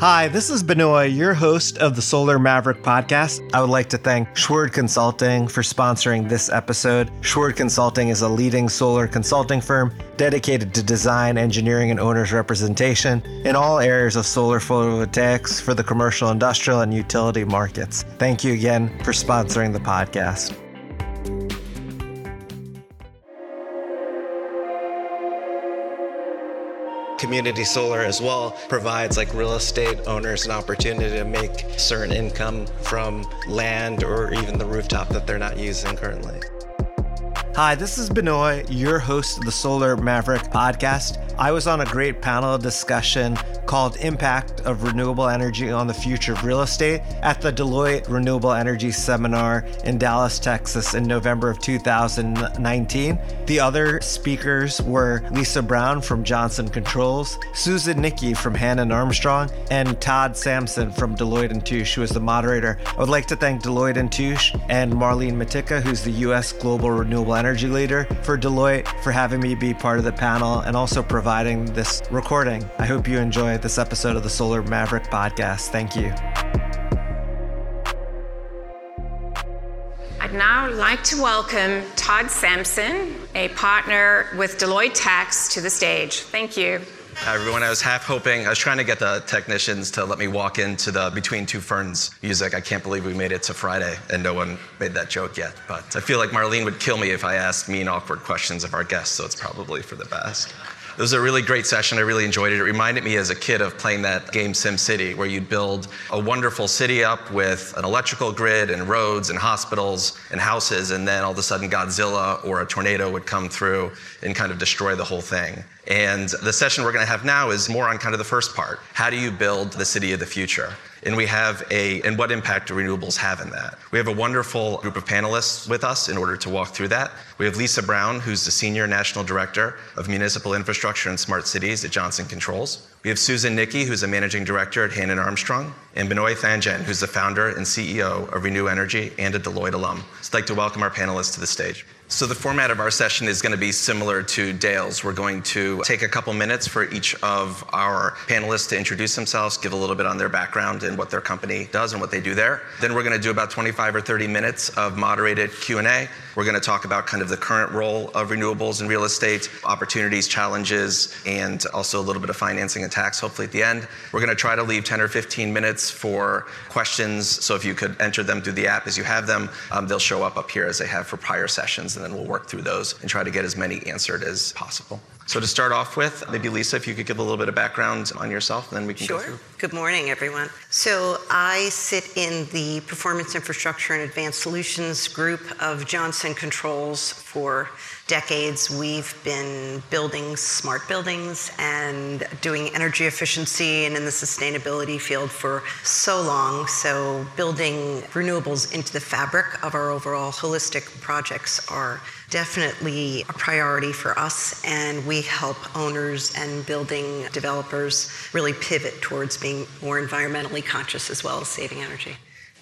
Hi, this is Benoit, your host of the Solar Maverick podcast. I would like to thank Schwerd Consulting for sponsoring this episode. Schwerd Consulting is a leading solar consulting firm dedicated to design, engineering, and owners representation in all areas of solar photovoltaics for the commercial, industrial, and utility markets. Thank you again for sponsoring the podcast. Community solar as well provides like real estate owners an opportunity to make certain income from land or even the rooftop that they're not using currently. Hi, this is Benoit, your host of the Solar Maverick podcast. I was on a great panel discussion called Impact of Renewable Energy on the Future of Real Estate at the Deloitte Renewable Energy Seminar in Dallas, Texas in November of 2019. The other speakers were Lisa Brown from Johnson Controls, Susan Nickey from Hannon Armstrong, and Todd Sampson from Deloitte & Touche, who was the moderator. I would like to thank Deloitte & Touche and Marlene Motyka, who's the U.S. Global Renewable energy leader for Deloitte, for having me be part of the panel and also providing this recording. I hope you enjoy this episode of the Solar Maverick podcast. Thank you. I'd now like to welcome Todd Sampson, a partner with Deloitte Tax, to the stage. Thank you. Hi, everyone. I was half hoping, I was trying to get the technicians to let me walk into the Between Two Ferns music. I can't believe we made it to Friday and no one made that joke yet. But I feel like Marlene would kill me if I asked mean, awkward questions of our guests, so it's probably for the best. It was a really great session. I really enjoyed it. It reminded me as a kid of playing that game SimCity, where you'd build a wonderful city up with an electrical grid and roads and hospitals and houses, and then all of a sudden Godzilla or a tornado would come through and kind of destroy the whole thing. And the session we're going to have now is more on kind of the first part. How do you build the city of the future? and we have a and what impact do renewables have in that? We have a wonderful group of panelists with us in order to walk through that. We have lisa brown who's the senior national director of municipal infrastructure and smart cities at johnson controls. We have susan nickey who's a managing director at hannon armstrong and benoit thanjan who's the founder and ceo of renew energy and a deloitte alum. So i'd like to welcome our panelists to the stage so, the format of our session is going to be similar to Dale's. We're going to take a couple minutes for each of our panelists to introduce themselves, give a little bit on their background and what their company does and what they do there. Then we're going to do about 25 or 30 minutes of moderated Q&A. We're going to talk about kind of the current role of renewables in real estate, opportunities, challenges, and also a little bit of financing and tax, hopefully at the end. We're going to try to leave 10 or 15 minutes for questions. So, if you could enter them through the app as you have them, um, they'll show up up here as they have for prior sessions and then we'll work through those and try to get as many answered as possible. So to start off with, maybe Lisa, if you could give a little bit of background on yourself, and then we can sure. go through. Good morning, everyone. So I sit in the Performance Infrastructure and Advanced Solutions group of Johnson Controls for decades, we've been building smart buildings and doing energy efficiency and in the sustainability field for so long. So, building renewables into the fabric of our overall holistic projects are definitely a priority for us, and we help owners and building developers really pivot towards being more environmentally conscious as well as saving energy.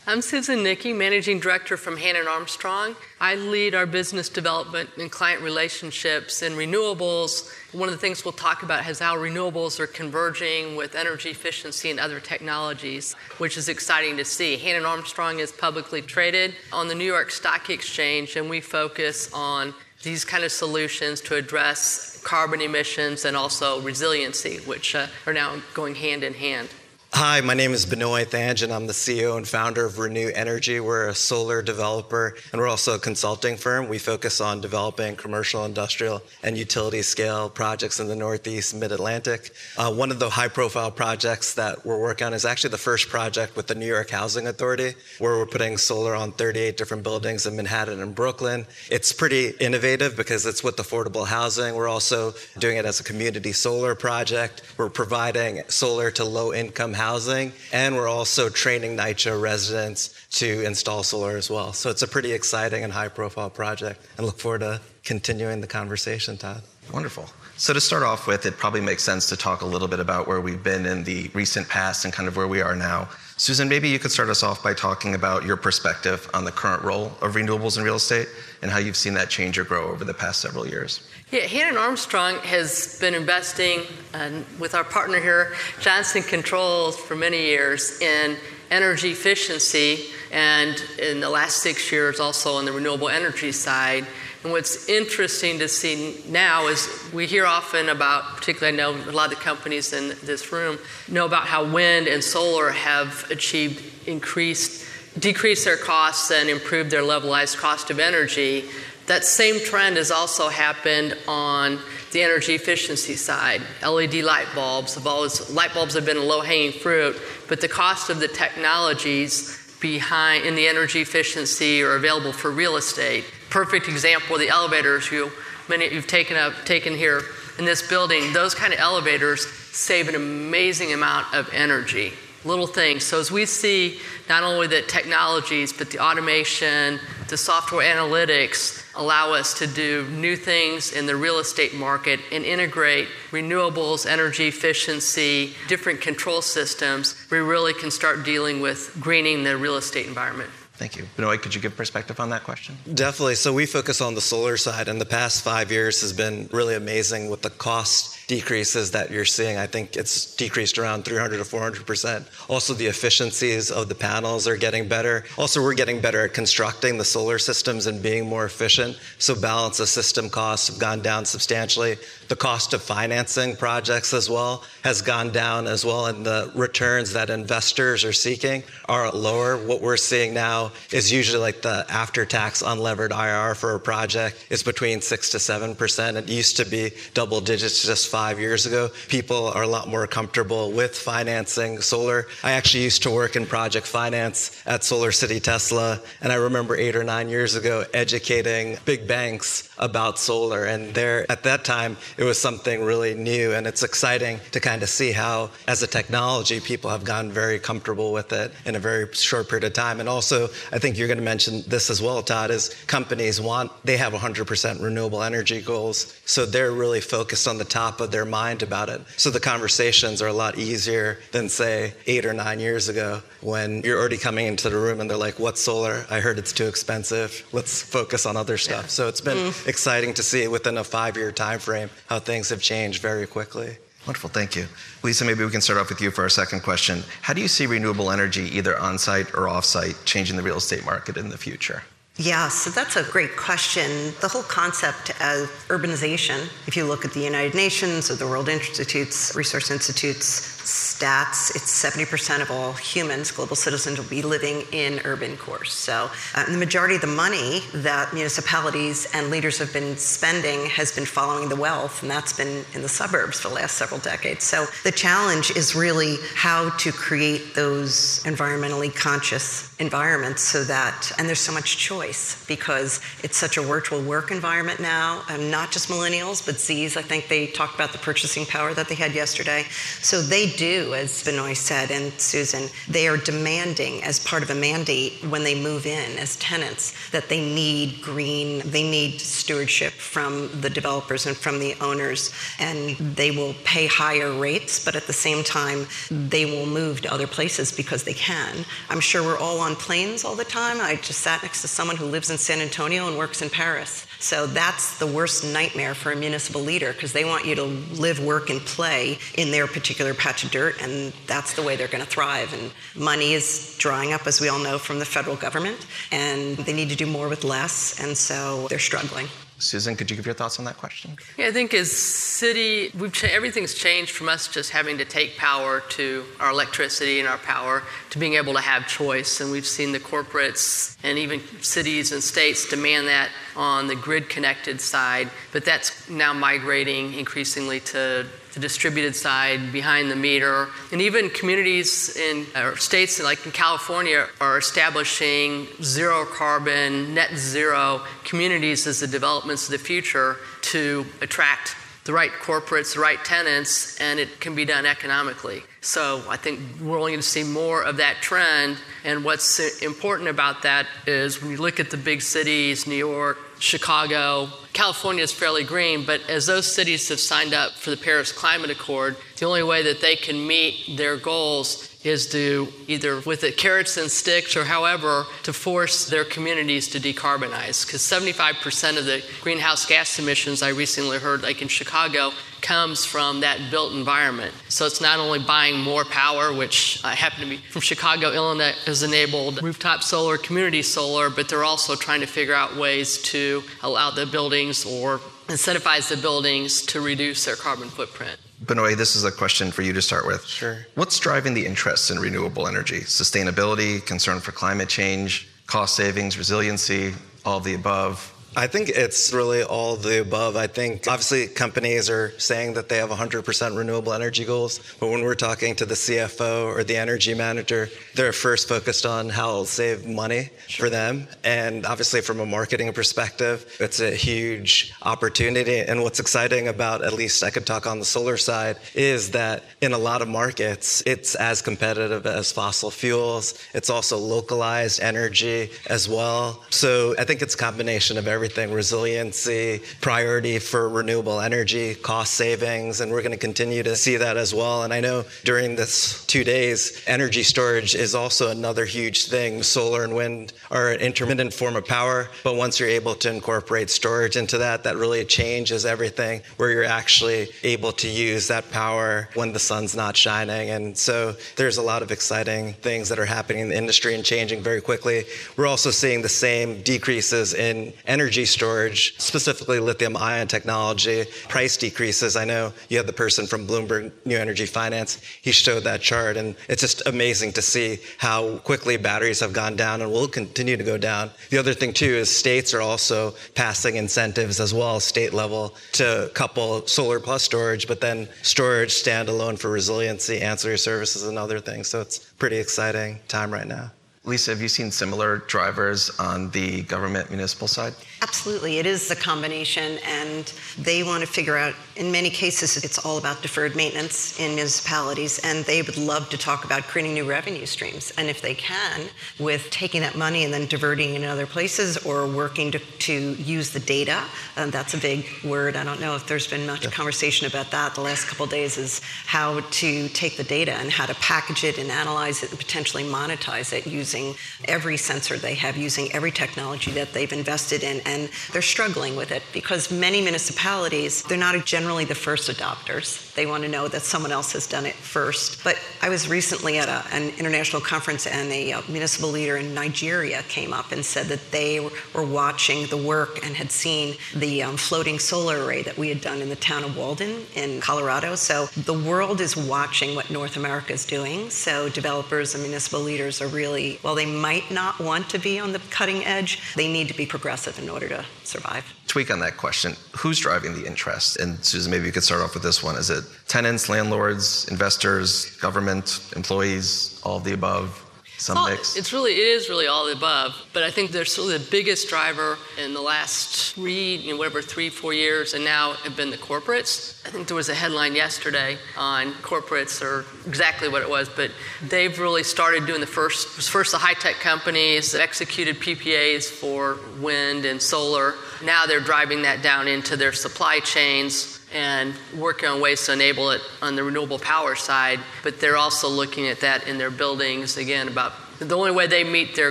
I'm Susan Nickey, Managing Director from Hannon Armstrong. I lead our business development and client relationships in renewables. One of the things we'll talk about is how renewables are converging with energy efficiency and other technologies, which is exciting to see. Hannon Armstrong is publicly traded on the New York Stock Exchange, and we focus on these kind of solutions to address carbon emissions and also resiliency, which uh, are now going hand in hand. Hi, my name is Benoit Thanjan. I'm the CEO and founder of Renew Energy. We're a solar developer and we're also a consulting firm. We focus on developing commercial, industrial, and utility scale projects in the Northeast, Mid Atlantic. Uh, one of the high profile projects that we're working on is actually the first project with the New York Housing Authority, where we're putting solar on 38 different buildings in Manhattan and Brooklyn. It's pretty innovative because it's with affordable housing. We're also doing it as a community solar project. We're providing solar to low income housing, and we're also training NYCHA residents to install solar as well. So it's a pretty exciting and high profile project, and look forward to continuing the conversation, Todd. Wonderful. So, to start off with, it probably makes sense to talk a little bit about where we've been in the recent past and kind of where we are now. Susan, maybe you could start us off by talking about your perspective on the current role of renewables in real estate and how you've seen that change or grow over the past several years. Yeah, Hannon Armstrong has been investing uh, with our partner here, Johnson Controls, for many years in energy efficiency and in the last six years also on the renewable energy side. And what's interesting to see now is we hear often about, particularly I know a lot of the companies in this room know about how wind and solar have achieved increased, decreased their costs and improved their levelized cost of energy. That same trend has also happened on the energy efficiency side. LED light bulbs have always, light bulbs have been a low hanging fruit, but the cost of the technologies behind in the energy efficiency are available for real estate. Perfect example the elevators you many of you've taken up taken here in this building. Those kind of elevators save an amazing amount of energy. Little things. So as we see not only the technologies but the automation, the software analytics allow us to do new things in the real estate market and integrate renewables, energy efficiency, different control systems, we really can start dealing with greening the real estate environment. Thank you. Benoit, could you give perspective on that question? Definitely. So we focus on the solar side, and the past five years has been really amazing with the cost decreases that you're seeing. I think it's decreased around 300 to 400 percent. Also, the efficiencies of the panels are getting better. Also, we're getting better at constructing the solar systems and being more efficient. So, balance of system costs have gone down substantially. The cost of financing projects as well has gone down as well, and the returns that investors are seeking are lower. What we're seeing now is usually like the after-tax unlevered IRR for a project is between six to seven percent. It used to be double digits just five years ago. People are a lot more comfortable with financing solar. I actually used to work in project finance at SolarCity Tesla, and I remember eight or nine years ago educating big banks about solar. And there, at that time, it was something really new, and it's exciting to kind of see how, as a technology, people have gotten very comfortable with it in a very short period of time. And also, I think you're going to mention this as well, Todd, is companies want, they have 100% renewable energy goals. So they're really focused on the top of their mind about it. So the conversations are a lot easier than, say, eight or nine years ago when you're already coming into the room and they're like, What's solar? I heard it's too expensive. Let's focus on other stuff. So it's been mm. Exciting to see within a five year time frame how things have changed very quickly. Wonderful, thank you. Lisa, maybe we can start off with you for our second question. How do you see renewable energy, either on site or off site, changing the real estate market in the future? Yeah, so that's a great question. The whole concept of urbanization, if you look at the United Nations or the World Institute's Resource Institute's stats, it's 70% of all humans, global citizens, will be living in urban cores. So uh, the majority of the money that municipalities and leaders have been spending has been following the wealth, and that's been in the suburbs for the last several decades. So the challenge is really how to create those environmentally conscious environments so that, and there's so much choice because it's such a virtual work environment now, not just millennials, but Zs. I think they talked about the purchasing power that they had yesterday. So they do, as Benoit said and Susan, they are demanding as part of a mandate when they move in as tenants that they need green, they need stewardship from the developers and from the owners, and they will pay higher rates, but at the same time, they will move to other places because they can. I'm sure we're all on planes all the time. I just sat next to someone who lives in San Antonio and works in Paris. So that's the worst nightmare for a municipal leader because they want you to live, work, and play in their particular patch of dirt, and that's the way they're going to thrive. And money is drying up, as we all know, from the federal government, and they need to do more with less, and so they're struggling. Susan, could you give your thoughts on that question? Yeah, I think as city, we've cha- everything's changed from us just having to take power to our electricity and our power to being able to have choice. And we've seen the corporates and even cities and states demand that on the grid connected side, but that's now migrating increasingly to the distributed side, behind the meter, and even communities in or states like in California are establishing zero carbon, net zero communities as the developments of the future to attract the right corporates, the right tenants, and it can be done economically. So I think we're only going to see more of that trend. And what's important about that is when you look at the big cities, New York, Chicago. California is fairly green, but as those cities have signed up for the Paris Climate Accord, the only way that they can meet their goals is to either with the carrots and sticks or however to force their communities to decarbonize. Because 75% of the greenhouse gas emissions i recently heard like in chicago comes from that built environment. So it's not only buying more power which i happen to be from chicago illinois has enabled rooftop solar community solar but they're also trying to figure out ways to allow the buildings or incentivize the buildings to reduce their carbon footprint Benoit, this is a question for you to start with. Sure. What's driving the interest in renewable energy? Sustainability, concern for climate change, cost savings, resiliency, all of the above? I think it's really all the above. I think obviously companies are saying that they have 100% renewable energy goals, but when we're talking to the CFO or the energy manager, they're first focused on how it'll save money sure. for them. And obviously, from a marketing perspective, it's a huge opportunity. And what's exciting about, at least I could talk on the solar side, is that in a lot of markets, it's as competitive as fossil fuels. It's also localized energy as well. So I think it's a combination of everything everything resiliency, priority for renewable energy, cost savings, and we're going to continue to see that as well. And I know during this two days, energy storage is also another huge thing. Solar and wind are an intermittent form of power, but once you're able to incorporate storage into that, that really changes everything where you're actually able to use that power when the sun's not shining. And so there's a lot of exciting things that are happening in the industry and changing very quickly. We're also seeing the same decreases in energy energy storage, specifically lithium ion technology, price decreases. I know you have the person from Bloomberg New Energy Finance. He showed that chart, and it's just amazing to see how quickly batteries have gone down and will continue to go down. The other thing, too, is states are also passing incentives as well, state level, to couple solar plus storage, but then storage standalone for resiliency, ancillary services, and other things. So it's pretty exciting time right now. Lisa, have you seen similar drivers on the government municipal side? Absolutely. It is a combination, and they want to figure out, in many cases, it's all about deferred maintenance in municipalities, and they would love to talk about creating new revenue streams. And if they can, with taking that money and then diverting it in other places or working to, to use the data, and that's a big word. I don't know if there's been much yeah. conversation about that the last couple days, is how to take the data and how to package it and analyze it and potentially monetize it using every sensor they have, using every technology that they've invested in and they're struggling with it because many municipalities, they're not generally the first adopters. They want to know that someone else has done it first. But I was recently at a, an international conference and a, a municipal leader in Nigeria came up and said that they were watching the work and had seen the um, floating solar array that we had done in the town of Walden in Colorado. So the world is watching what North America is doing. So developers and municipal leaders are really, while they might not want to be on the cutting edge, they need to be progressive in order to survive. Tweak on that question. Who's driving the interest? And Susan, maybe you could start off with this one. Is it tenants, landlords, investors, government, employees, all of the above? Some well, mix? It's really, it is really all the above. But I think there's really the biggest driver in the last three, you know, whatever, three, four years, and now have been the corporates. I think there was a headline yesterday on corporates, or exactly what it was, but they've really started doing the first, first the high tech companies that executed PPAs for wind and solar. Now they're driving that down into their supply chains and working on ways to enable it on the renewable power side, but they're also looking at that in their buildings again about the only way they meet their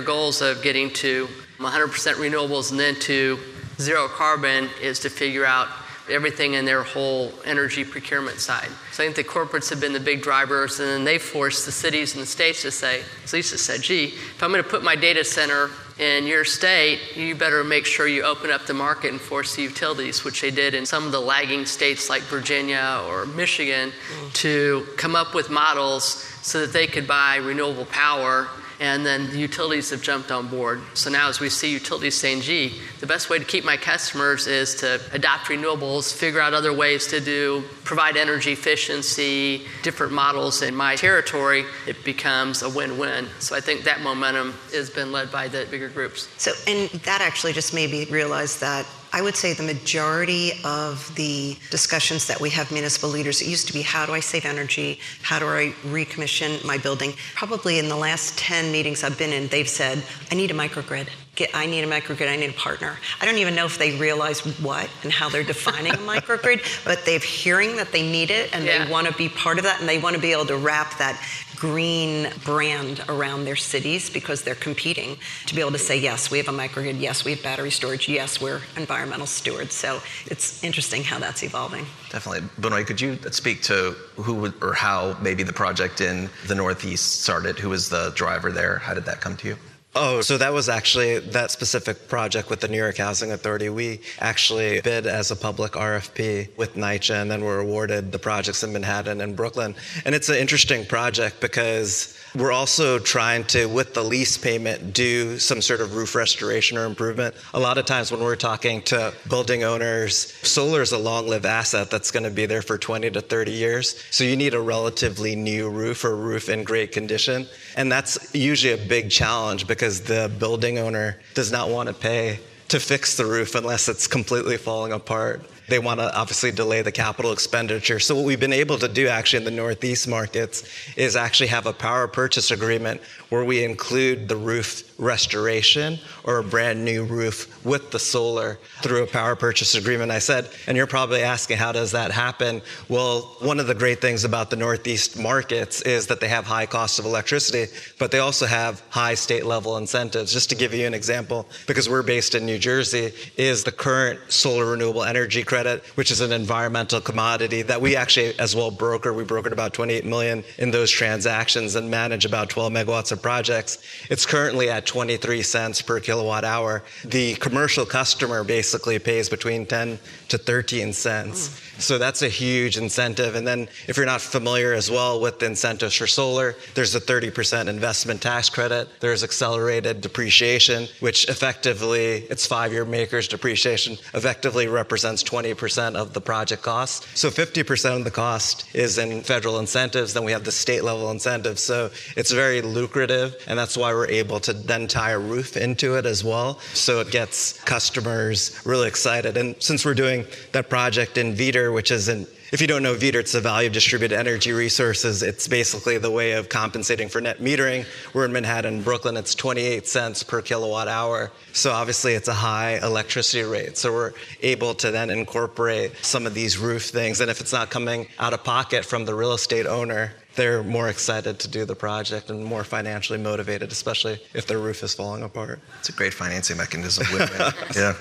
goals of getting to 100% renewables and then to zero carbon is to figure out everything in their whole energy procurement side. So I think the corporates have been the big drivers, and then they forced the cities and the states to say, as Lisa said, gee, if I'm going to put my data center in your state, you better make sure you open up the market and force the utilities, which they did in some of the lagging states like Virginia or Michigan, mm. to come up with models so that they could buy renewable power and then the utilities have jumped on board. So now, as we see utilities saying, gee, the best way to keep my customers is to adopt renewables, figure out other ways to do, provide energy efficiency, different models in my territory, it becomes a win win. So I think that momentum has been led by the bigger groups. So, and that actually just made me realize that I would say the majority of the discussions that we have municipal leaders, it used to be how do I save energy? How do I recommission my building? Probably in the last 10 meetings I've been in, they've said, I need a microgrid. get, I need a microgrid, I need a partner. I don't even know if they realize what and how they're defining a microgrid, but they're hearing that they need it and Yeah. they want to be part of that and they want to be able to wrap that green brand around their cities because they're competing to be able to say, yes, we have a microgrid, yes, we have battery storage, yes, we're environmental stewards. So it's interesting how that's evolving. Definitely. Benoit, could you speak to who or how maybe the project in the Northeast started? Who was the driver there? How did that come to you? Oh, so that was actually that specific project with the New York Housing Authority. We actually bid as a public RFP with NYCHA and then were awarded the projects in Manhattan and Brooklyn. And it's an interesting project because we're also trying to, with the lease payment, do some sort of roof restoration or improvement. A lot of times when we're talking to building owners, solar is a long lived asset that's going to be there for 20 to 30 years. So you need a relatively new roof or roof in great condition. And that's usually a big challenge because the building owner does not want to pay to fix the roof unless it's completely falling apart. They want to obviously delay the capital expenditure. So, what we've been able to do actually in the Northeast markets is actually have a power purchase agreement where we include the roof restoration or a brand new roof with the solar through a power purchase agreement. I said, and you're probably asking, how does that happen? Well, one of the great things about the Northeast markets is that they have high costs of electricity, but they also have high state level incentives. Just to give you an example, because we're based in New Jersey, is the current solar renewable energy credit, which is an environmental commodity that we actually as well broker. We brokered about 28 million in those transactions and manage about 12 megawatts of projects. It's currently at 23 cents per kilowatt hour. The commercial customer basically pays between 10 to 13 cents. So that's a huge incentive. And then if you're not familiar as well with the incentives for solar, there's a 30% investment tax credit. There's accelerated depreciation, which effectively, it's five-year MACRS depreciation, effectively represents 20% of the project cost. So 50% of the cost is in federal incentives. Then we have the state level incentives. So it's very lucrative. And that's why we're able to then tie a roof into it as well. So it gets customers really excited. And since we're doing that project in VDER, which is in if you don't know VDER, it's the value of distributed energy resources. It's basically the way of compensating for net metering. We're in Manhattan, Brooklyn. It's 28 cents per kilowatt hour. So obviously, it's a high electricity rate. So we're able to then incorporate some of these roof things. And if it's not coming out of pocket from the real estate owner, they're more excited to do the project and more financially motivated, especially if their roof is falling apart. It's a great financing mechanism. yeah.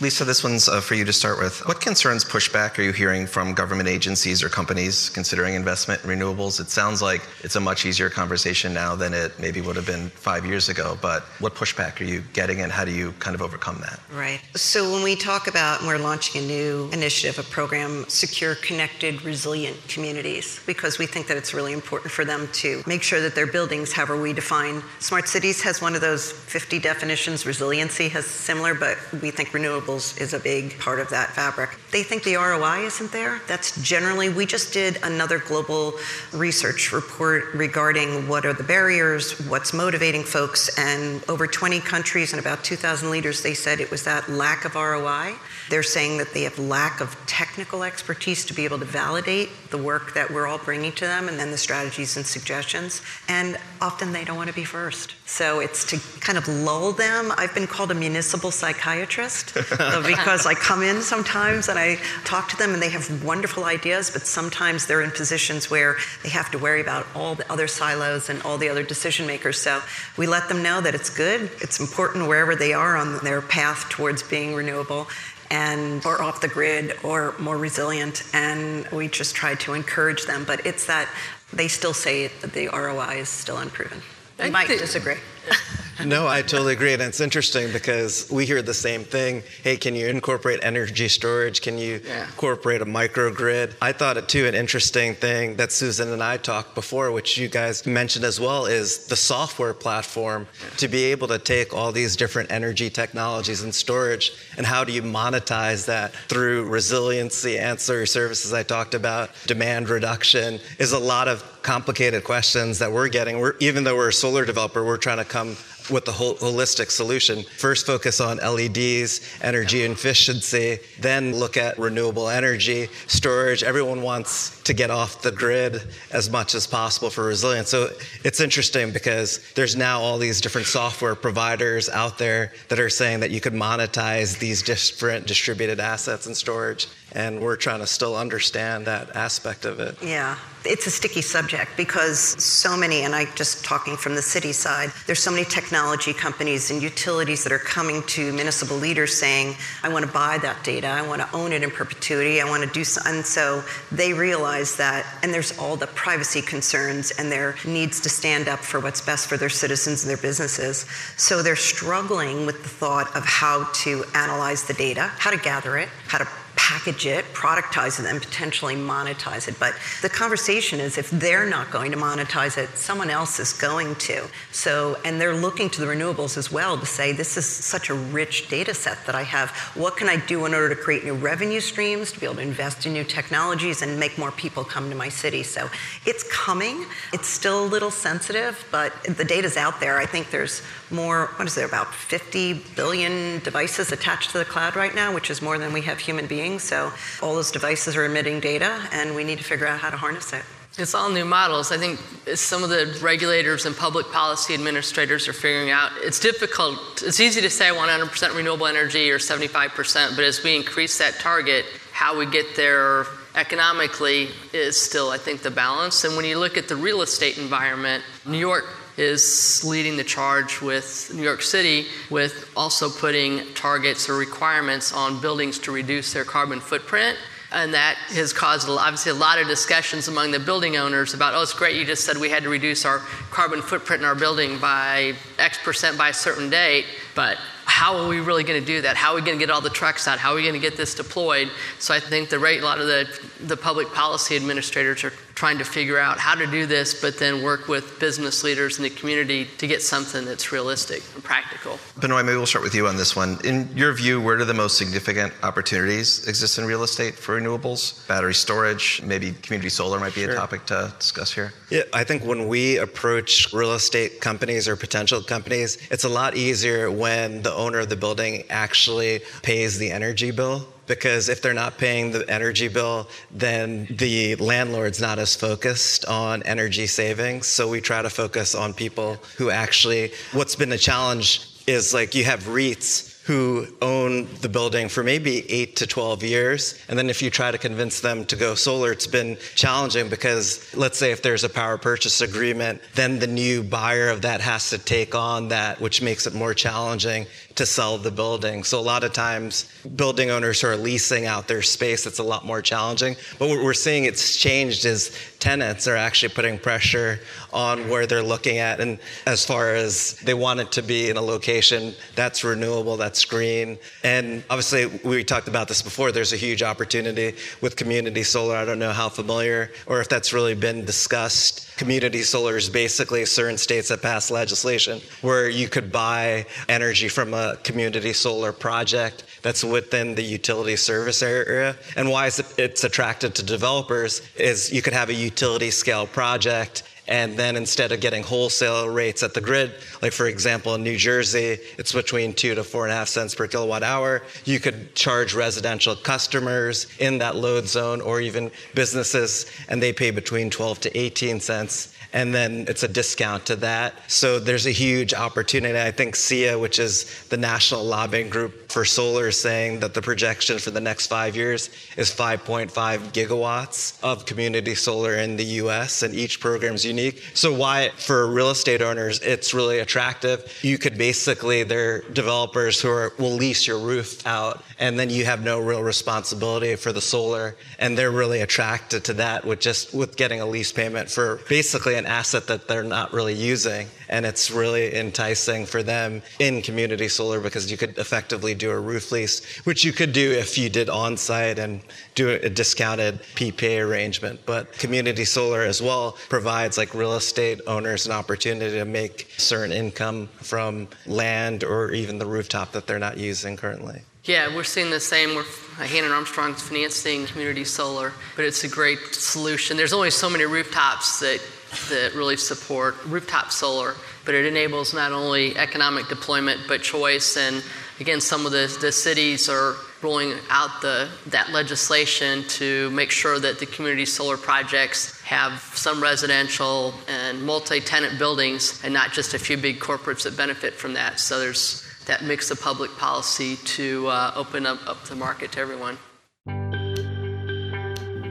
Lisa, this one's uh, for you to start with. What concerns, pushback are you hearing from government agencies or companies considering investment in renewables? It sounds like it's a much easier conversation now than it maybe would have been five years ago, but what pushback are you getting and how do you kind of overcome that? Right. So when we talk about, we're launching a new initiative, a program, Secure, Connected, Resilient Communities, because we think that it's really important for them to make sure that their buildings, however we define, Smart Cities has one of those 50 definitions, resiliency has similar, but we think renewables is a big part of that fabric. They think the ROI isn't there. That's generally, we just did another global research report regarding what are the barriers, what's motivating folks, and over 20 countries and about 2,000 leaders, they said it was that lack of ROI. They're saying that they have lack of technical expertise to be able to validate the work that we're all bringing to them and then the strategies and suggestions. And often they don't want to be first. So it's to kind of lull them. I've been called a municipal psychiatrist because I come in sometimes and I talk to them and they have wonderful ideas, but sometimes they're in positions where they have to worry about all the other silos and all the other decision makers. So we let them know that it's good, it's important wherever they are on their path towards being renewable and or off the grid or more resilient and we just try to encourage them but it's that they still say the ROI is still unproven. You might disagree. No, I totally agree. And it's interesting because we hear the same thing. Hey, can you incorporate energy storage? Can you Yeah. incorporate a microgrid? I thought it too an interesting thing that Susan and I talked before, which you guys mentioned as well, is the software platform to be able to take all these different energy technologies and storage and how do you monetize that through resiliency, ancillary services I talked about, demand reduction is a lot of complicated questions that we're getting. We're, even though we're a solar developer, we're trying to come with whole holistic solution. First, focus on LEDs, energy efficiency, then look at renewable energy, storage. Everyone wants to get off the grid as much as possible for resilience. So it's interesting because there's now all these different software providers out there that are saying that you could monetize these different distributed assets and storage. And we're trying to still understand that aspect of it. Yeah, it's a sticky subject because so many, and I just talking from the city side, there's so many technology companies and utilities that are coming to municipal leaders saying, I want to buy that data, I want to own it in perpetuity, I want to do so. And so they realize that, and there's all the privacy concerns and their needs to stand up for what's best for their citizens and their businesses. So they're struggling with the thought of how to analyze the data, how to gather it, how to package it, productize it, and potentially monetize it. But the conversation is if they're not going to monetize it, someone else is going to. So, and they're looking to the renewables as well to say, this is such a rich data set that I have. What can I do in order to create new revenue streams, to be able to invest in new technologies and make more people come to my city? So it's coming. It's still a little sensitive, but the data's out there. I think there's more, what is there, about 50 billion devices attached to the cloud right now, which is more than we have human beings so all those devices are emitting data, and we need to figure out how to harness it. It's all new models. I think some of the regulators and public policy administrators are figuring out it's difficult. It's easy to say 100% renewable energy or 75%, but as we increase that target, how we get there economically is still, I think, the balance. And when you look at the real estate environment, New York is leading the charge with New York City with also putting targets or requirements on buildings to reduce their carbon footprint. And that has caused obviously a lot of discussions among the building owners about, oh, it's great you just said we had to reduce our carbon footprint in our building by X percent by a certain date, but how are we really going to do that? How are we going to get all the trucks out? How are we going to get this deployed? So I think the right, a lot of the, the public policy administrators are trying to figure out how to do this, but then work with business leaders in the community to get something that's realistic and practical. Benoit, maybe we'll start with you on this one. In your view, where do the most significant opportunities exist in real estate for renewables? Battery storage, maybe community solar might be sure. a topic to discuss here. Yeah, I think when we approach real estate companies or potential companies, it's a lot easier when the owner of the building actually pays the energy bill because if they're not paying the energy bill, then the landlord's not as focused on energy savings. So we try to focus on people who actually, what's been a challenge is like you have REITs who own the building for maybe eight to 12 years. And then if you try to convince them to go solar, it's been challenging because let's say if there's a power purchase agreement, then the new buyer of that has to take on that, which makes it more challenging to sell the building. So a lot of times, building owners who are leasing out their space, it's a lot more challenging. But what we're seeing it's changed is tenants are actually putting pressure on where they're looking at, and as far as they want it to be in a location that's renewable, that's green. And obviously, we talked about this before. There's a huge opportunity with community solar. I don't know how familiar or if that's really been discussed community solar is basically certain states that pass legislation where you could buy energy from a Uh, community solar project that's within the utility service area. And why it's attractive to developers is you could have a utility scale project and then instead of getting wholesale rates at the grid, like for example in New Jersey, it's between two to four and a half cents per kilowatt hour, you could charge residential customers in that load zone or even businesses, and they pay between 12 to 18 cents and then it's a discount to that. So there's a huge opportunity. I think SEIA, which is the national lobbying group for solar, is saying that the projection for the next five years is 5.5 gigawatts of community solar in the US, and each program is unique. So, why, for real estate owners, it's really attractive. You could basically, they're developers who are, will lease your roof out, and then you have no real responsibility for the solar, and they're really attracted to that with just with getting a lease payment for basically an asset that they're not really using. And it's really enticing for them in community solar because you could effectively do a roof lease, which you could do if you did on site and do a discounted PPA arrangement. But community solar as well provides like real estate owners an opportunity to make certain income from land or even the rooftop that they're not using currently. Yeah, we're seeing the same. We're uh, Hannon Armstrong's financing community solar, but it's a great solution. There's only so many rooftops that that really support rooftop solar, but it enables not only economic deployment but choice. And again, some of the, the cities are rolling out the, that legislation to make sure that the community solar projects have some residential and multi-tenant buildings and not just a few big corporates that benefit from that. So there's that mix of public policy to uh, open up, up the market to everyone.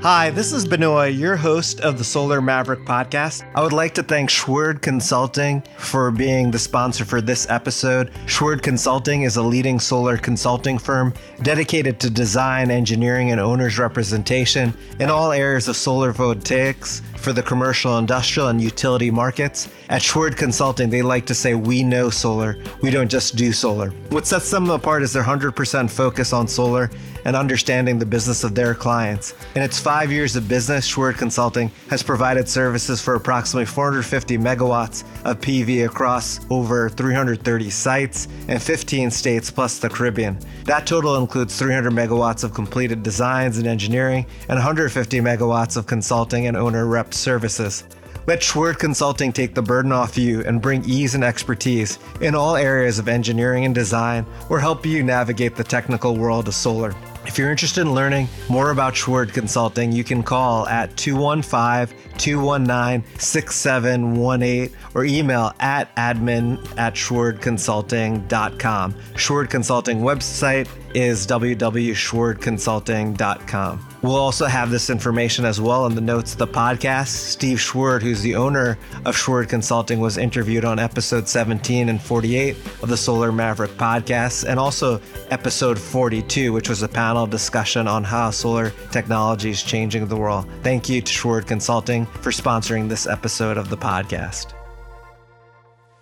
Hi, this is Benoit, your host of the Solar Maverick podcast. I would like to thank Schwerd Consulting for being the sponsor for this episode. Schwerd Consulting is a leading solar consulting firm dedicated to design, engineering, and owner's representation in all areas of solar voltaics for the commercial, industrial, and utility markets. At Schwerd Consulting, they like to say, We know solar, we don't just do solar. What sets them apart is their 100% focus on solar and understanding the business of their clients. In its five years of business, Schwerd Consulting has provided services for approximately 450 megawatts of PV across over 330 sites in 15 states plus the Caribbean. That total includes 300 megawatts of completed designs and engineering and 150 megawatts of consulting and owner rep services. Let Schwerd Consulting take the burden off you and bring ease and expertise in all areas of engineering and design or help you navigate the technical world of solar. If you're interested in learning more about Schwerd Consulting, you can call at 215 219 6718 or email at admin at schwerdconsulting.com. Schwerd Consulting website is www.schwerdconsulting.com. We'll also have this information as well in the notes of the podcast. Steve Schwerd, who's the owner of Schwerd Consulting, was interviewed on episode 17 and 48 of the Solar Maverick podcast, and also episode 42, which was a panel discussion on how solar technology is changing the world. Thank you to Schwerd Consulting for sponsoring this episode of the podcast.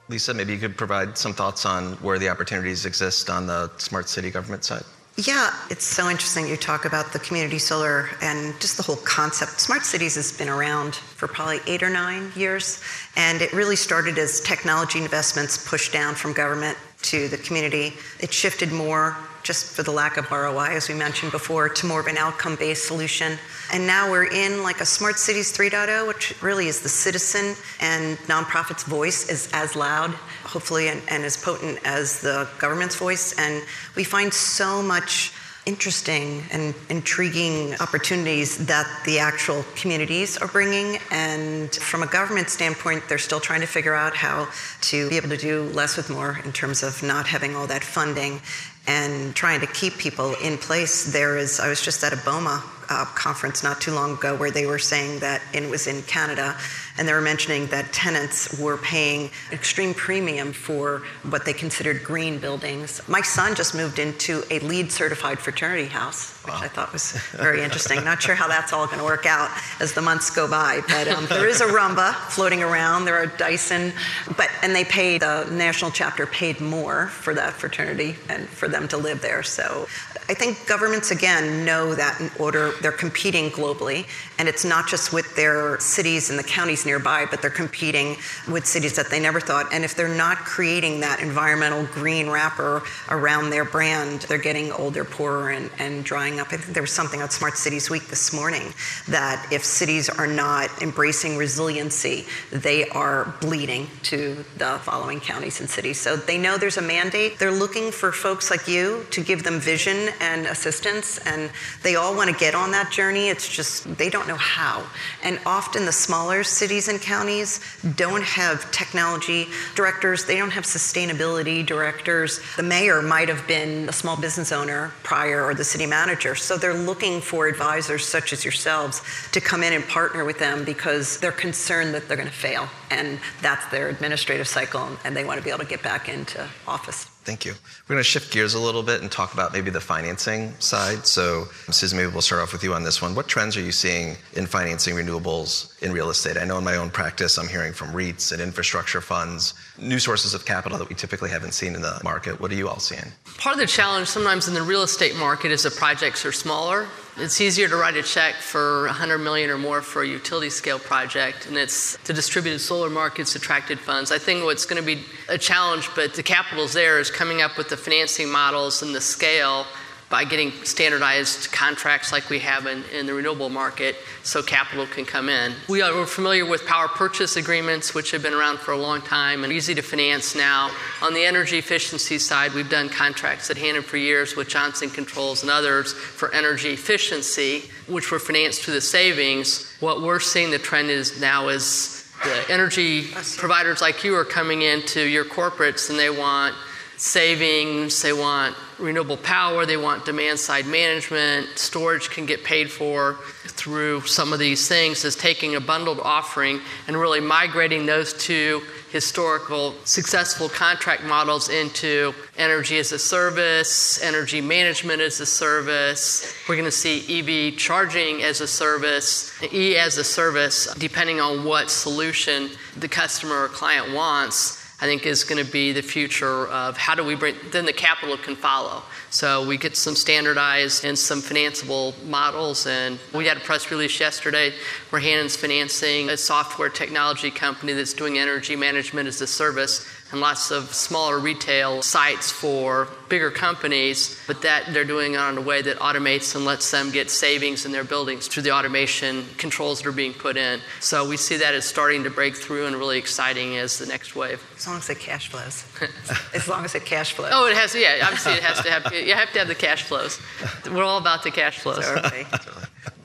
Lisa, maybe you could provide some thoughts on where the opportunities exist on the smart city government side. Yeah, it's so interesting you talk about the community solar and just the whole concept. Smart cities has been around for probably eight or nine years, and it really started as technology investments pushed down from government to the community. It shifted more, just for the lack of ROI, as we mentioned before, to more of an outcome based solution. And now we're in like a Smart Cities 3.0, which really is the citizen and nonprofit's voice is as loud hopefully, and, and as potent as the government's voice. And we find so much interesting and intriguing opportunities that the actual communities are bringing. And from a government standpoint, they're still trying to figure out how to be able to do less with more in terms of not having all that funding and trying to keep people in place. There is, I was just at a BOMA uh, conference not too long ago where they were saying that, it was in Canada, and they were mentioning that tenants were paying extreme premium for what they considered green buildings. My son just moved into a LEED certified fraternity house, which wow. I thought was very interesting. Not sure how that's all going to work out as the months go by, but um, there is a Roomba floating around. There are Dyson, but and they paid the national chapter paid more for that fraternity and for them to live there. So I think governments, again, know that in order, they're competing globally, and it's not just with their cities and the counties nearby, but they're competing with cities that they never thought. And if they're not creating that environmental green wrapper around their brand, they're getting older, poorer, and, and drying up. I think there was something on Smart Cities Week this morning that if cities are not embracing resiliency, they are bleeding to the following counties and cities. So they know there's a mandate. They're looking for folks like you to give them vision and assistance, and they all want to get on that journey. It's just they don't know how. And often the smaller cities and counties don't have technology directors, they don't have sustainability directors. The mayor might have been a small business owner prior or the city manager. So they're looking for advisors such as yourselves to come in and partner with them because they're concerned that they're going to fail. And that's their administrative cycle, and they want to be able to get back into office. Thank you. We're going to shift gears a little bit and talk about maybe the financing side. So, Susan, maybe we'll start off with you on this one. What trends are you seeing in financing renewables in real estate? I know in my own practice, I'm hearing from REITs and infrastructure funds, new sources of capital that we typically haven't seen in the market. What are you all seeing? Part of the challenge sometimes in the real estate market is the projects are smaller It's easier to write a check for 100 million or more for a utility scale project, and it's the distributed solar markets attracted funds. I think what's going to be a challenge, but the capital's there, is coming up with the financing models and the scale by getting standardized contracts like we have in, in the renewable market so capital can come in. We are familiar with power purchase agreements, which have been around for a long time and easy to finance now. On the energy efficiency side, we've done contracts at Hannon for years with Johnson Controls and others for energy efficiency, which were financed through the savings. What we're seeing the trend is now is the energy providers like you are coming into your corporates and they want savings, they want renewable power, they want demand side management, storage can get paid for through some of these things, is taking a bundled offering and really migrating those two historical successful contract models into energy as a service, energy management as a service. We're going to see EV charging as a service, E as a service, depending on what solution the customer or client wants. I think is going to be the future of how do we bring, then the capital can follow. So we get some standardized and some financeable models. And we had a press release yesterday where Hannon's financing a software technology company that's doing energy management as a service and lots of smaller retail sites for bigger companies, but that they're doing it in a way that automates and lets them get savings in their buildings through the automation controls that are being put in. So we see that as starting to break through and really exciting as the next wave. As long as it cash flows. as long as it cash flows. Oh, it has. Yeah, obviously it has to have. You have to have the cash flows. We're all about the cash flows. Okay.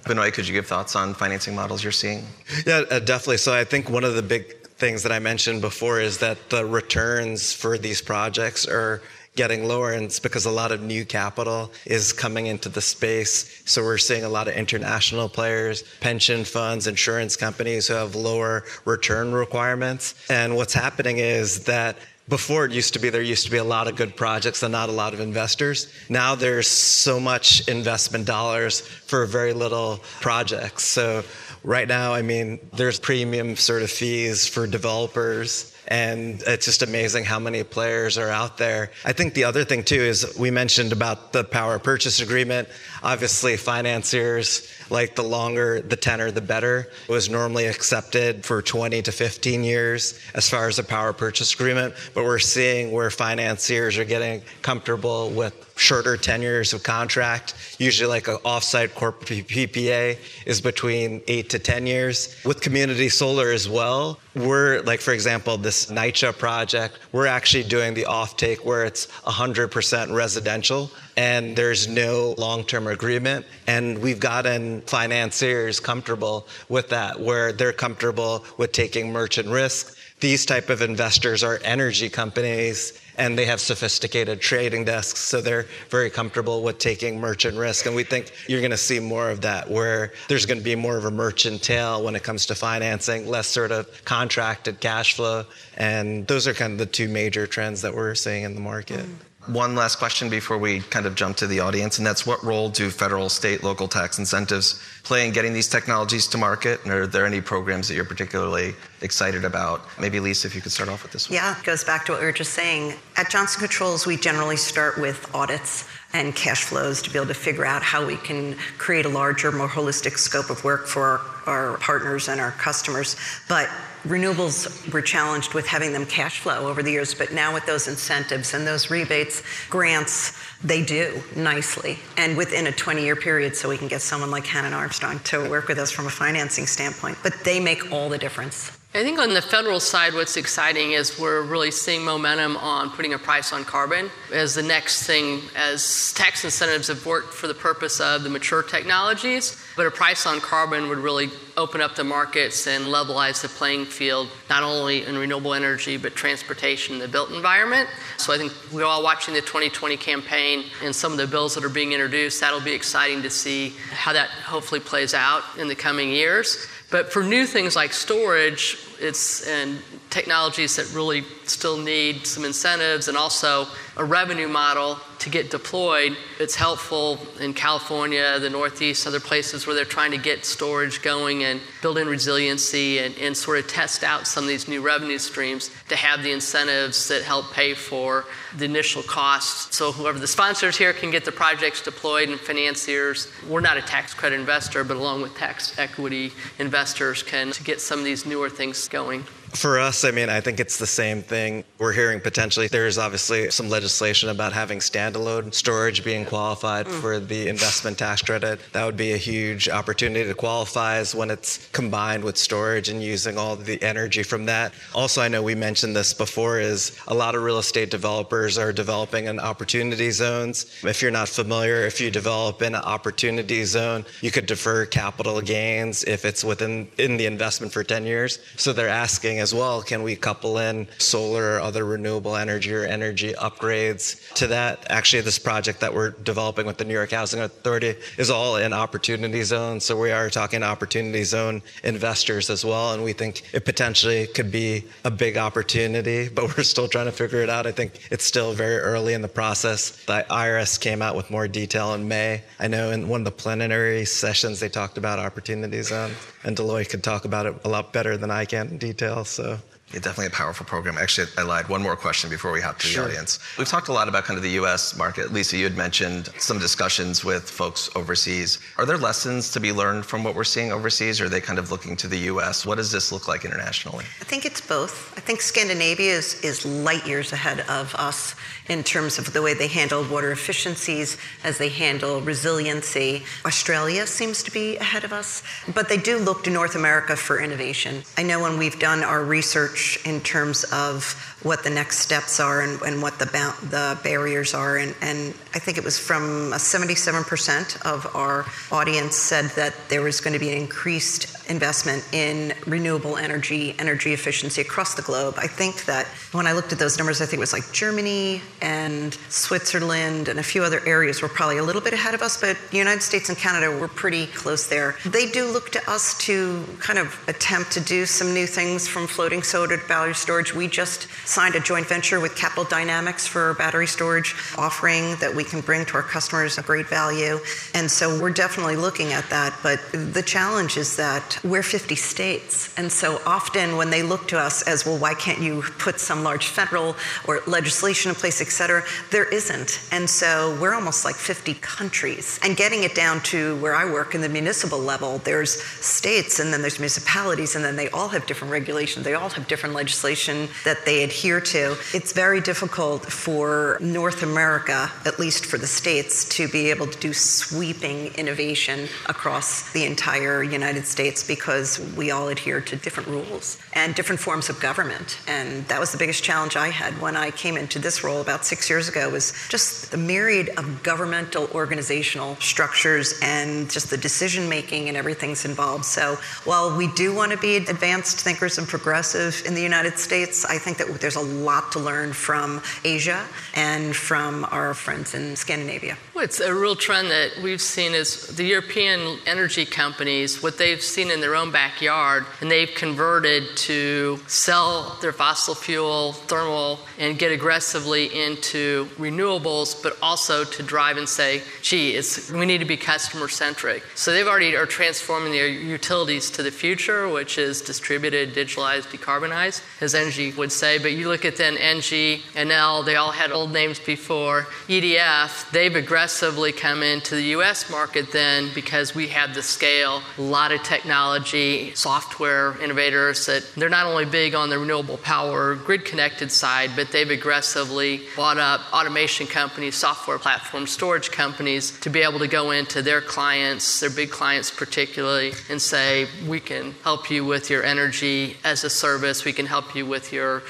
Benoit, could you give thoughts on financing models you're seeing? Yeah, uh, definitely. So I think one of the big things that I mentioned before is that the returns for these projects are getting lower and it's because a lot of new capital is coming into the space. So we're seeing a lot of international players pension funds insurance companies who have lower return requirements. And what's happening is that before it used to be there used to be a lot of good projects and not a lot of investors. Now there's so much investment dollars for very little projects. So right now i mean there's premium sort of fees for developers and it's just amazing how many players are out there. I think the other thing too is we mentioned about the power purchase agreement. Obviously, financiers like the longer the tenor, the better. It was normally accepted for 20 to 15 years as far as a power purchase agreement, but we're seeing where financiers are getting comfortable with shorter tenures of contract. Usually, like an offsite corporate PPA is between eight to 10 years. With community solar as well, we're like, for example, this NYCHA project, we're actually doing the offtake where it's 100% residential and there's no long-term agreement and we've gotten financiers comfortable with that where they're comfortable with taking merchant risk these type of investors are energy companies and they have sophisticated trading desks so they're very comfortable with taking merchant risk. And we think you're going to see more of that where there's going to be more of a merchant tail when it comes to financing less sort of contracted cash flow. And those are kind of the two major trends that we're seeing in the market. Mm. One last question before we kind of jump to the audience, and that's what role do federal, state, local tax incentives play in getting these technologies to market? And are there any programs that you're particularly excited about? Maybe Lisa, if you could start off with this one. Yeah, it goes back to what we were just saying. At Johnson Controls, we generally start with audits and cash flows to be able to figure out how we can create a larger, more holistic scope of work for our, our partners and our customers. But renewables were challenged with having them cash flow over the years, but now with those incentives and those rebates, grants, they do nicely and within a 20 year period so we can get someone like Hannon Armstrong to work with us from a financing standpoint. But they make all the difference. I think on the federal side, what's exciting is we're really seeing momentum on putting a price on carbon as the next thing, as tax incentives have worked for the purpose of the mature technologies. But a price on carbon would really open up the markets and levelize the playing field, not only in renewable energy, but transportation, and the built environment. So I think we're all watching the 2020 campaign and some of the bills that are being introduced. That'll be exciting to see how that hopefully plays out in the coming years. But for new things like storage, It's and technologies that really still need some incentives and also a revenue model to get deployed. It's helpful in California, the Northeast, other places where they're trying to get storage going and build in resiliency and, and sort of test out some of these new revenue streams to have the incentives that help pay for the initial costs. So whoever the sponsors here can get the projects deployed and financiers, we're not a tax credit investor, but along with tax equity investors can to get some of these newer things going. For us, I mean, I think it's the same thing. We're hearing potentially there's obviously some legislation about having standalone storage being qualified mm. for the investment tax credit. That would be a huge opportunity to qualify as when it's combined with storage and using all the energy from that. Also, I know we mentioned this before is a lot of real estate developers are developing in opportunity zones. If you're not familiar, if you develop in an opportunity zone, you could defer capital gains if it's within in the investment for 10 years. So they're asking as well, can we couple in solar or other renewable energy or energy upgrades to that? Actually, this project that we're developing with the New York Housing Authority is all in opportunity zone. So we are talking opportunity zone investors as well. And we think it potentially could be a big opportunity, but we're still trying to figure it out. I think it's still very early in the process. The IRS came out with more detail in May. I know in one of the plenary sessions, they talked about opportunity zone, and Deloitte could talk about it a lot better than I can in detail. So yeah, definitely a powerful program. Actually, I lied. One more question before we hop to sure. the audience. We've talked a lot about kind of the U.S. market. Lisa, you had mentioned some discussions with folks overseas. Are there lessons to be learned from what we're seeing overseas, or are they kind of looking to the U.S.? What does this look like internationally? I think it's both. I think Scandinavia is, is light years ahead of us in terms of the way they handle water efficiencies, as they handle resiliency. Australia seems to be ahead of us, but they do look to North America for innovation. I know when we've done our research in terms of what the next steps are and, and what the, ba- the barriers are, and, and I think it was from 77% of our audience said that there was going to be an increased investment in renewable energy, energy efficiency across the globe. I think that when I looked at those numbers, I think it was like Germany, and Switzerland and a few other areas were probably a little bit ahead of us, but the United States and Canada were pretty close there. They do look to us to kind of attempt to do some new things from floating solar to battery storage. We just signed a joint venture with Capital Dynamics for battery storage offering that we can bring to our customers a great value. And so we're definitely looking at that. But the challenge is that we're 50 states. And so often when they look to us as, well, why can't you put some large federal or legislation in place, et cetera, there isn't. And so we're almost like 50 countries. And getting it down to where I work in the municipal level, there's states and then there's municipalities, and then they all have different regulations. They all have different legislation that they adhere to. It's very difficult for North America, at least for the states, to be able to do sweeping innovation across the entire United States because we all adhere to different rules and different forms of government. And that was the biggest challenge I had when I came into this role about six years ago was just the myriad of governmental organizational structures and just the decision making and everything's involved. So while we do want to be advanced thinkers and progressive in the United States, I think that there's a lot to learn from Asia and from our friends in Scandinavia. Well, it's a real trend that we've seen is the European energy companies, what they've seen in their own backyard, and they've converted to sell their fossil fuel, thermal, and get aggressively into renewables, but also to drive and say, gee, it's, we need to be customer centric. So they've already are transforming their utilities to the future, which is distributed, digitalized, decarbonized, as Engie would say. But you look at then Engie, Enel, they all had old names before. EDF, they've aggressively come into the US market then because we have the scale, a lot of technology, software innovators that they're not only big on the renewable power, grid connected side, but they've aggressively bought up automation companies, software platforms, storage companies to be able to go into their clients, their big clients particularly, and say, we can help you with your energy as a service, we can help you with your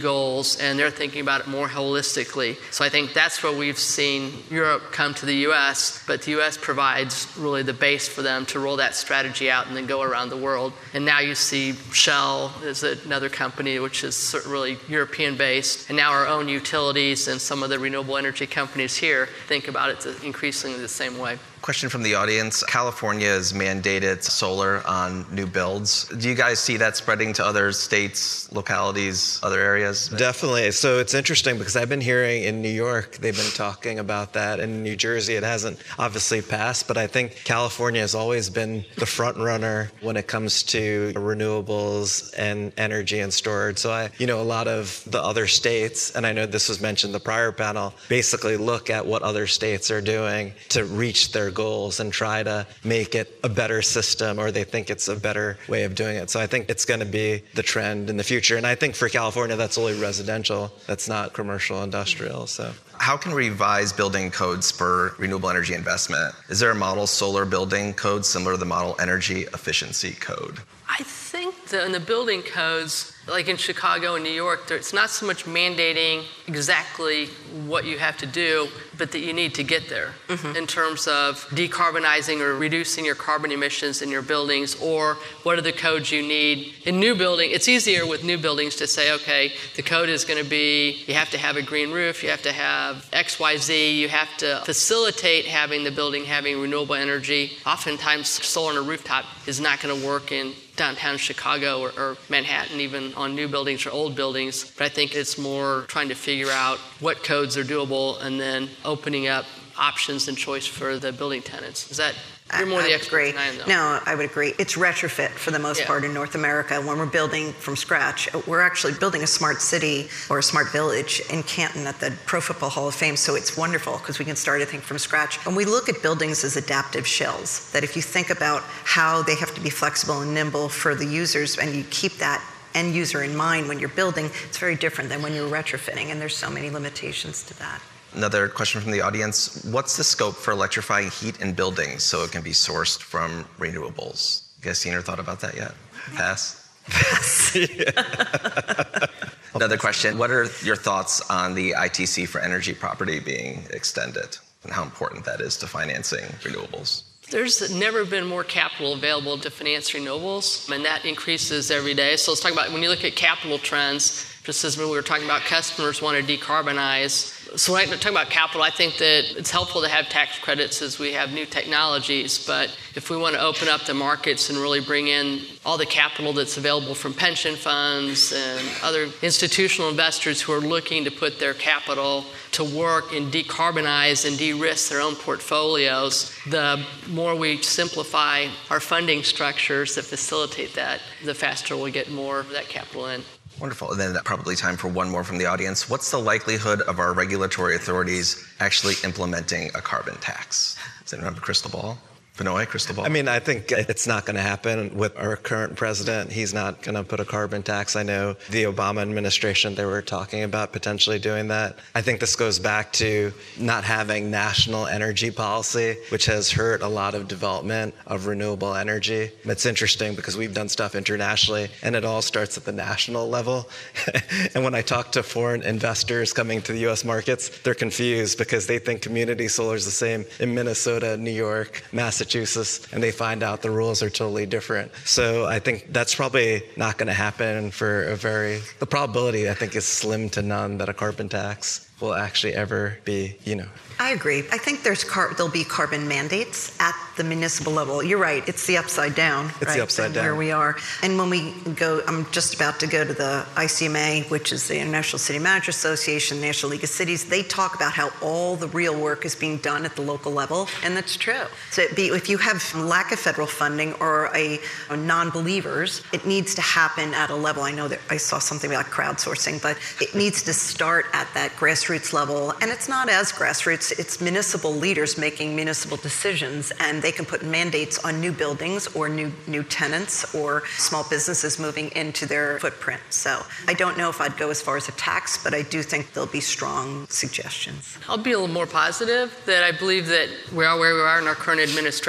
Goals, and they're thinking about it more holistically. So I think that's where we've seen Europe come to the US, but the US provides really the base for them to roll that strategy out and then go around the world. And now you see Shell is another company which is really European based, and now our own utilities and some of the renewable energy companies here think about it increasingly the same way. Question from the audience. California has mandated solar on new builds. Do you guys see that spreading to other states, localities, other areas? Definitely. So it's interesting because I've been hearing in New York, they've been talking about that. In New Jersey, it hasn't obviously passed, but I think California has always been the front runner when it comes to renewables and energy and storage. So I, you know, a lot of the other states, and I know this was mentioned the prior panel, basically look at what other states are doing to reach their goals and try to make it a better system or they think it's a better way of doing it. So I think it's going to be the trend in the future. And I think for California, that's only residential, that's not commercial industrial. So how can revised building codes spur renewable energy investment? Is there a model solar building code similar to the model energy efficiency code? I think that in the building codes, like in Chicago and New York, it's not so much mandating exactly what you have to do, but that you need to get there mm-hmm. in terms of decarbonizing or reducing your carbon emissions in your buildings, or what are the codes you need in new building. It's easier with new buildings to say, okay, the code is going to be you have to have a green roof, you have to have X, Y, Z, you have to facilitate having the building having renewable energy. Oftentimes, solar on a rooftop is not going to work in downtown Chicago or, or, Manhattan, even on new buildings or old buildings. But I think it's more trying to figure out what codes are doable and then opening up options and choice for the building tenants. Is that you're more I, the expert agree. than I am, though. No, I would agree. It's retrofit for the most yeah. part in North America. When we're building from scratch, we're actually building a smart city or a smart village in Canton at the Pro Football Hall of Fame. So it's wonderful because we can start a thing from scratch. And we look at buildings as adaptive shells. That if you think about how they have to be flexible and nimble for the users, and you keep that end user in mind when you're building, it's very different than when you're retrofitting. And there's so many limitations to that. Another question from the audience What's the scope for electrifying heat in buildings so it can be sourced from renewables? You guys seen or thought about that yet? Pass? Pass. Another question What are your thoughts on the ITC for energy property being extended and how important that is to financing renewables? There's never been more capital available to finance renewables, and that increases every day. So let's talk about when you look at capital trends, just as we were talking about customers want to decarbonize, so when I talk about capital, I think that it's helpful to have tax credits as we have new technologies. But if we want to open up the markets and really bring in all the capital that's available from pension funds and other institutional investors who are looking to put their capital to work and decarbonize and de-risk their own portfolios, the more we simplify our funding structures that facilitate that, the faster we'll get more of that capital in. Wonderful. And then probably time for one more from the audience. What's the likelihood of our regulatory authorities actually implementing a carbon tax? Does anyone have a crystal ball? Benoit, crystal ball? I mean, I think it's not going to happen with our current president. He's not going to put a carbon tax. I know the Obama administration, they were talking about potentially doing that. I think this goes back to not having national energy policy, which has hurt a lot of development of renewable energy. It's interesting because we've done stuff internationally and it all starts at the national level. and when I talk to foreign investors coming to the US markets, they're confused because they think community solar is the same in Minnesota, New York, Massachusetts. Massachusetts and they find out the rules are totally different. So I think that's probably not going to happen for a very, the probability I think is slim to none that a carbon tax will actually ever be, you know, I agree. I think there's car- there'll be carbon mandates at the municipal level. You're right. It's the upside down. It's right, the upside down where we are. And when we go, I'm just about to go to the ICMA, which is the International City Manager Association, National League of Cities. They talk about how all the real work is being done at the local level, and that's true. So be, if you have lack of federal funding or a, a non-believers, it needs to happen at a level. I know that I saw something about crowdsourcing, but it needs to start at that grassroots level, and it's not as grassroots it's, municipal leaders making municipal decisions, and they can put mandates on new buildings or new, new tenants or small businesses moving into their footprint. So I don't know if I'd go as far as a tax, but I do think there'll be strong suggestions. I'll be a little more positive that I believe that we are where we are in our current administration,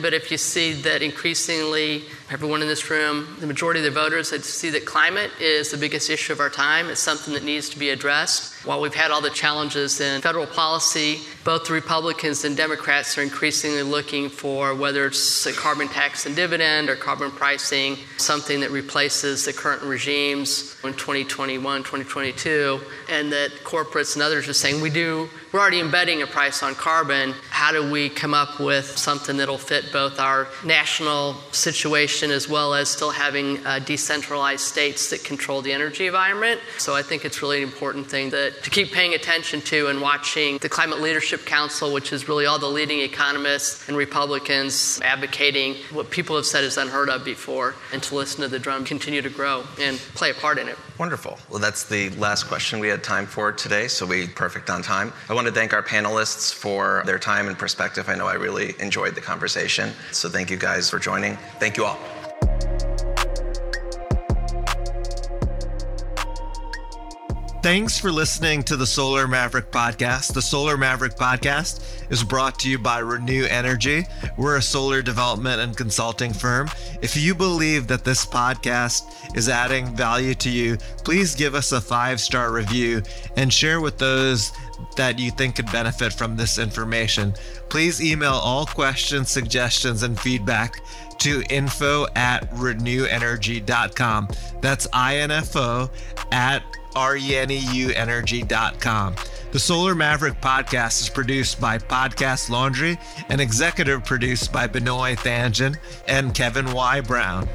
but if you see that increasingly everyone in this room, the majority of the voters, that see that climate is the biggest issue of our time. It's something that needs to be addressed. While we've had all the challenges in federal policy, both the Republicans and Democrats are increasingly looking for whether it's a carbon tax and dividend or carbon pricing, something that replaces the current regimes in 2021, 2022, and that corporates and others are saying we do, we're already embedding a price on carbon. How do we come up with something that'll fit both our national situation as well as still having uh, decentralized states that control the energy environment? So I think it's really an important thing that to keep paying attention to and watching the Climate Leadership Council, which is really all the leading economists and Republicans advocating what people have said is unheard of before, and to listen to the drum continue to grow and play a part in it. Wonderful. Well, that's the last question we had time for today, so we perfect on time. I want to thank our panelists for their time and perspective. I know I really enjoyed the conversation, so thank you guys for joining. Thank you all. Thanks for listening to the Solar Maverick podcast. The Solar Maverick podcast is brought to you by Reneu Energy. We're a solar development and consulting firm. If you believe that this podcast is adding value to you, please give us a five star review and share with those that you think could benefit from this information. Please email all questions, suggestions, and feedback to info at reneuenergy.com. That's info at reneuenergy.com. The Solar Maverick podcast is produced by Podcast Laundry and executive produced by Benoit Thanjan and Kevin Y. Brown.